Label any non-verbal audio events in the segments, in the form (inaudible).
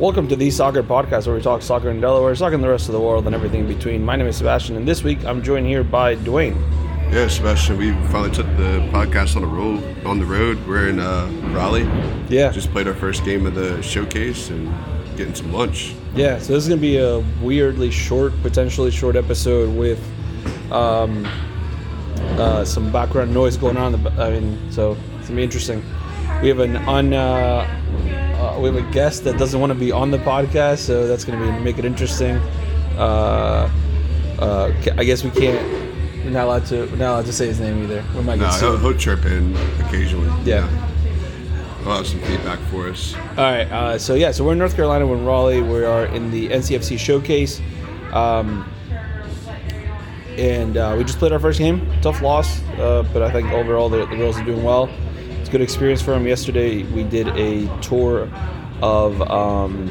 Welcome to the Soccer Podcast, where we talk soccer in Delaware, soccer in the rest of the world, and everything in between. My name is Sebastian, and this week I'm joined here by Dwayne. Yeah, Sebastian, we finally took the podcast on the road. On the road, we're in uh, Raleigh. Yeah, Just played our first game of the showcase and getting some lunch. yeah. So this is gonna be a weirdly short, potentially short episode with um, uh, some background noise going on. In the, I mean, so it's gonna be interesting. We have an un. Uh, we have a guest that doesn't want to be on the podcast, so that's gonna be make it interesting. Uh, uh, I guess we can't. We're not allowed to. We're not allowed to say his name either. We might No, get he'll, sued. he'll chirp in occasionally. Yeah. He'll have some feedback for us. All right. Uh, so yeah, so we're in North Carolina. We're in Raleigh. We are in the NCFC showcase, um, and uh, we just played our first game. Tough loss, uh, but I think overall the, the girls are doing well. A good experience for him. Yesterday we did a tour of um,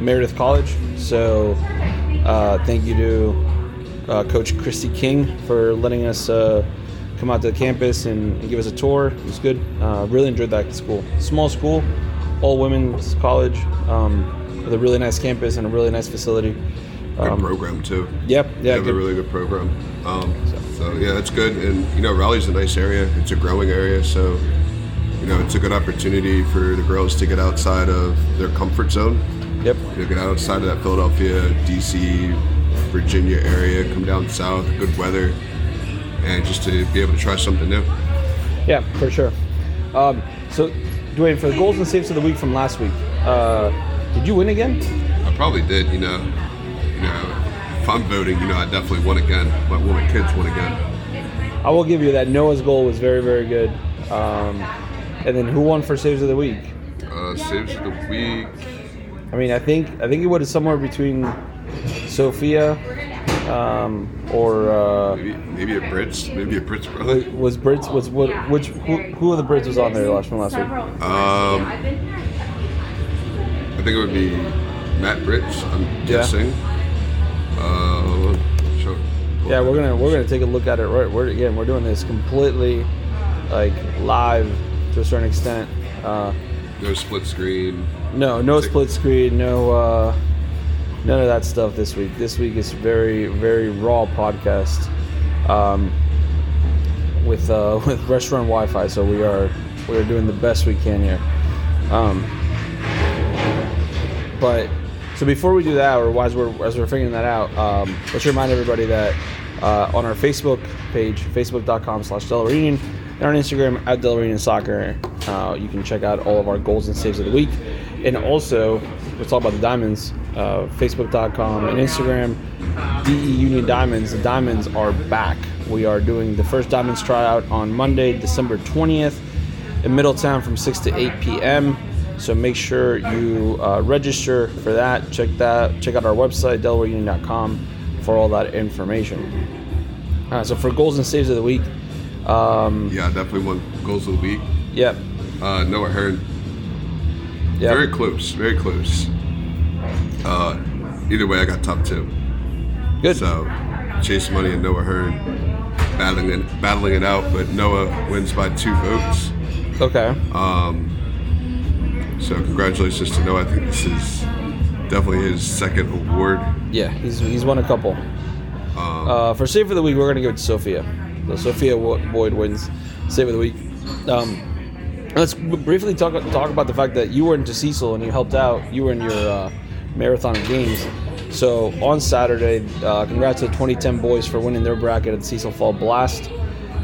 Meredith College. So uh, thank you to uh, Coach Christy King for letting us uh, come out to the campus and, and give us a tour. It was good. Uh, really enjoyed that school. Small school, all women's college, um, with a really nice campus and a really nice facility. Good Um, program too. Yep. They Yeah. have a Good. really good program. Um, so yeah, that's good. And you know, Raleigh's a nice area. It's a growing area, so you know, it's a good opportunity for the girls to get outside of their comfort zone. Yep. You know, get outside of that Philadelphia, DC, Virginia area, come down south, good weather, and just to be able to try something new. Yeah, for sure. Um, so, Dwayne, for the goals and saves of the week from last week, uh, did you win again? I probably did, you know. You know, if I'm voting, you know, I definitely won again. My, my kids won again. I will give you that. Noah's goal was very, very good. Um, and then who won for saves of the week? Uh, saves of the week. I mean, I think I think it was somewhere between Sophia um, or uh, Maybe, maybe a Brits, maybe a Brits brother. was Brits was what which who, who of the Brits was on there last from last week? Um, I think it would be Matt Brits. I'm guessing. Uh, sure. Yeah, we're gonna we're gonna take a look at it. Right, we're again we're doing this completely like live to a certain extent. Uh, No split screen. no, no split screen, no uh, none of that stuff this week. This week is very very raw podcast um, with uh, (laughs) with restaurant Wi-Fi. So we are we are doing the best we can here. Um, but so before we do that, or as we're as we're figuring that out, um, let's remind everybody that uh, on our Facebook page, facebook.com/slash Delaware Union, and on Instagram at Delaware Union Soccer, uh, you can check out all of our goals and saves of the week, and also let's talk about the diamonds. Uh, Facebook.com and Instagram, DE Union Diamonds. The diamonds are back. We are doing the first diamonds tryout on Monday, December 20th in Middletown from 6 to 8 p.m. So make sure you uh, register for that. Check that. Check out our website, DelawareUnion.com, for all that information. Uh, so for goals and saves of the week, um, Yeah, definitely one goals of the week. yep, Uh, Noah Hearn. yep, Very close. Very close. Uh, either way, I got top two. good. So, Chase Money and Noah Hearn battling it, battling it out, but Noah wins by two votes. okay, Um, So, congratulations to Noah. I think this is definitely his second award. yeah, he's he's won a couple. uh, for save of the week, we're gonna go to Sophia. So Sophia Boyd wins save of the week. Um, let's briefly talk talk about the fact that you were into Cecil and you helped out. You were in your uh, marathon games. So on Saturday, uh, congrats to the 2010 boys for winning their bracket at the Cecil Fall Blast.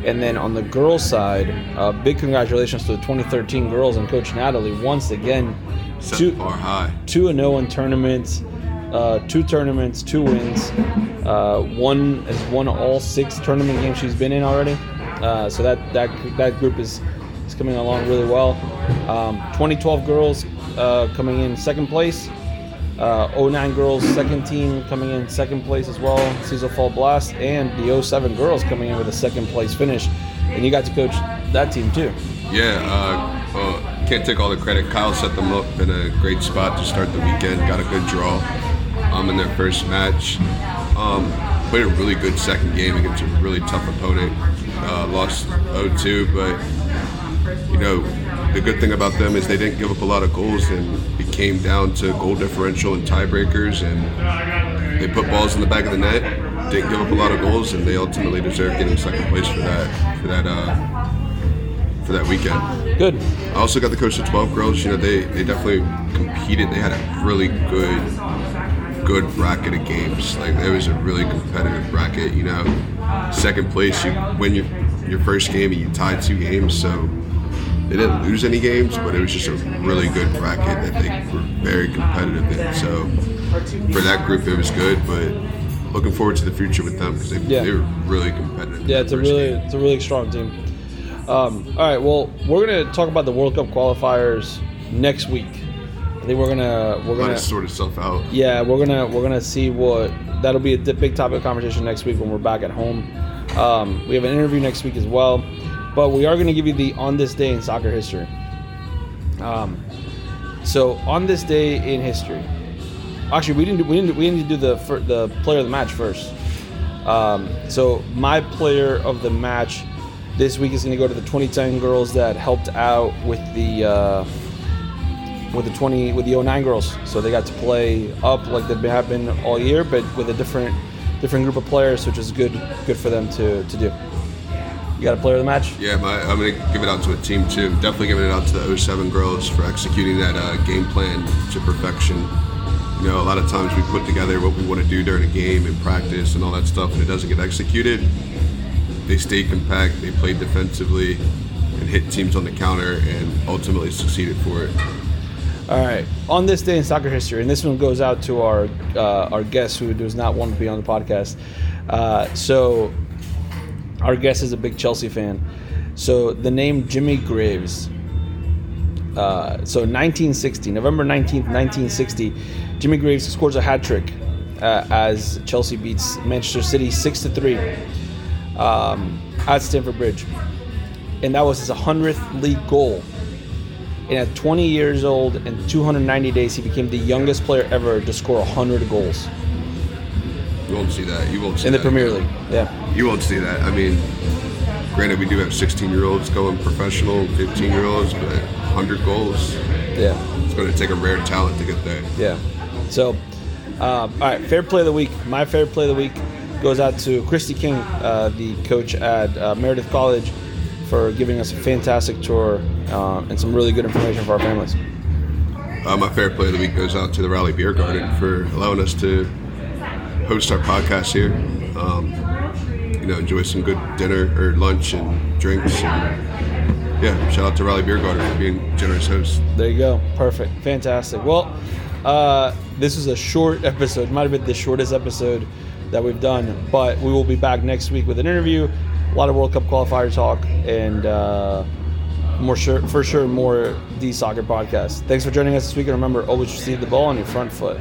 And then on the girls' side, uh, big congratulations to the 2013 girls and Coach Natalie once again. Set two- bar high. two and zero in tournaments, uh, two tournaments, two wins. Uh, one has won all six tournament games she's been in already. Uh, so that that that group is is coming along really well. Um, 2012 girls uh, coming in second place. Uh, 09 girls second team coming in second place as well. Cecil Fall Blast and the 07 girls coming in with a second place finish. And you got to coach that team too. Yeah, uh, can't take all the credit. Kyle set them up in a great spot to start the weekend. Got a good draw um, in their first match. Um, played a really good second game against a really tough opponent. Uh, lost 0-2, but you know the good thing about them is they didn't give up a lot of goals, and it came down to goal differential and tiebreakers, and they put balls in the back of the net. Didn't give up a lot of goals, and they ultimately deserve getting second place for that for that uh, for that weekend. Good. I also got the coach of 12 girls. You know, they, they definitely competed. They had a really good good bracket of games. Like it was a really competitive bracket. You know, second place you win your your first game and you tied two games. So they didn't lose any games, but it was just a really good bracket that they were very competitive in. So for that group, it was good. But looking forward to the future with them because they, Yeah. they were really competitive. Yeah, it's a really game. it's a really strong team. Um, all right, well, we're gonna talk about the World Cup qualifiers next week. Think we're gonna we're Let gonna it sort itself out. yeah we're gonna we're gonna see what that'll be a big topic of conversation next week when we're back at home. Um, we have an interview next week as well, but we are gonna give you the on this day in soccer history. Um, so on this day in history, actually we didn't do, we didn't we didn't do the the player of the match first. Um, so my player of the match this week is going to go to the 2010 girls that helped out with the uh, with the 20 with the 09 girls. So they got to play up like they've been all year, but with a different different group of players, which is good good for them to, to do. You got a player of the match? Yeah, my, I'm going to give it out to a team too. Definitely giving it out to the 07 girls for executing that uh, game plan to perfection. You know, a lot of times we put together what we want to do during a game and practice and all that stuff, and it doesn't get executed. They stayed compact, they played defensively, and hit teams on the counter, and ultimately succeeded for it. All right. On this day in soccer history, and this one goes out to our uh, our guest who does not want to be on the podcast. Uh, so, our guest is a big Chelsea fan. So the name Jimmy Greaves. Uh, so 1960, November 19th, 1960, Jimmy Greaves scores a hat trick uh, as Chelsea beats Manchester City six to three um, at Stamford Bridge, and that was his 100th league goal. And at 20 years old and 290 days, he became the youngest player ever to score 100 goals You won't see that. You won't see in the that. Premier League. Yeah. You won't see that. I mean, granted, we do have 16 year olds going professional, 15 year olds, but 100 goals, Yeah. it's going to take a rare talent to get there. Yeah. So, uh, all right, fair play of the week. My fair play of the week goes out to Christy King, uh, the coach at uh, Meredith College, for giving us a fantastic tour uh, and some really good information for our families. Uh, my fair play of the week goes out to the Raleigh Beer Garden for allowing us to host our podcast here. Um, you know, enjoy some good dinner or lunch and drinks. And, yeah, shout out to Raleigh Beer Garden for being generous hosts. There you go. Perfect. Fantastic. Well, uh, this was a short episode. Might have been the shortest episode that we've done, but we will be back next week with an interview, a lot of World Cup qualifier talk, and uh, more sure for sure more D soccer podcast. Thanks for joining us this week, and remember always receive the ball on your front foot.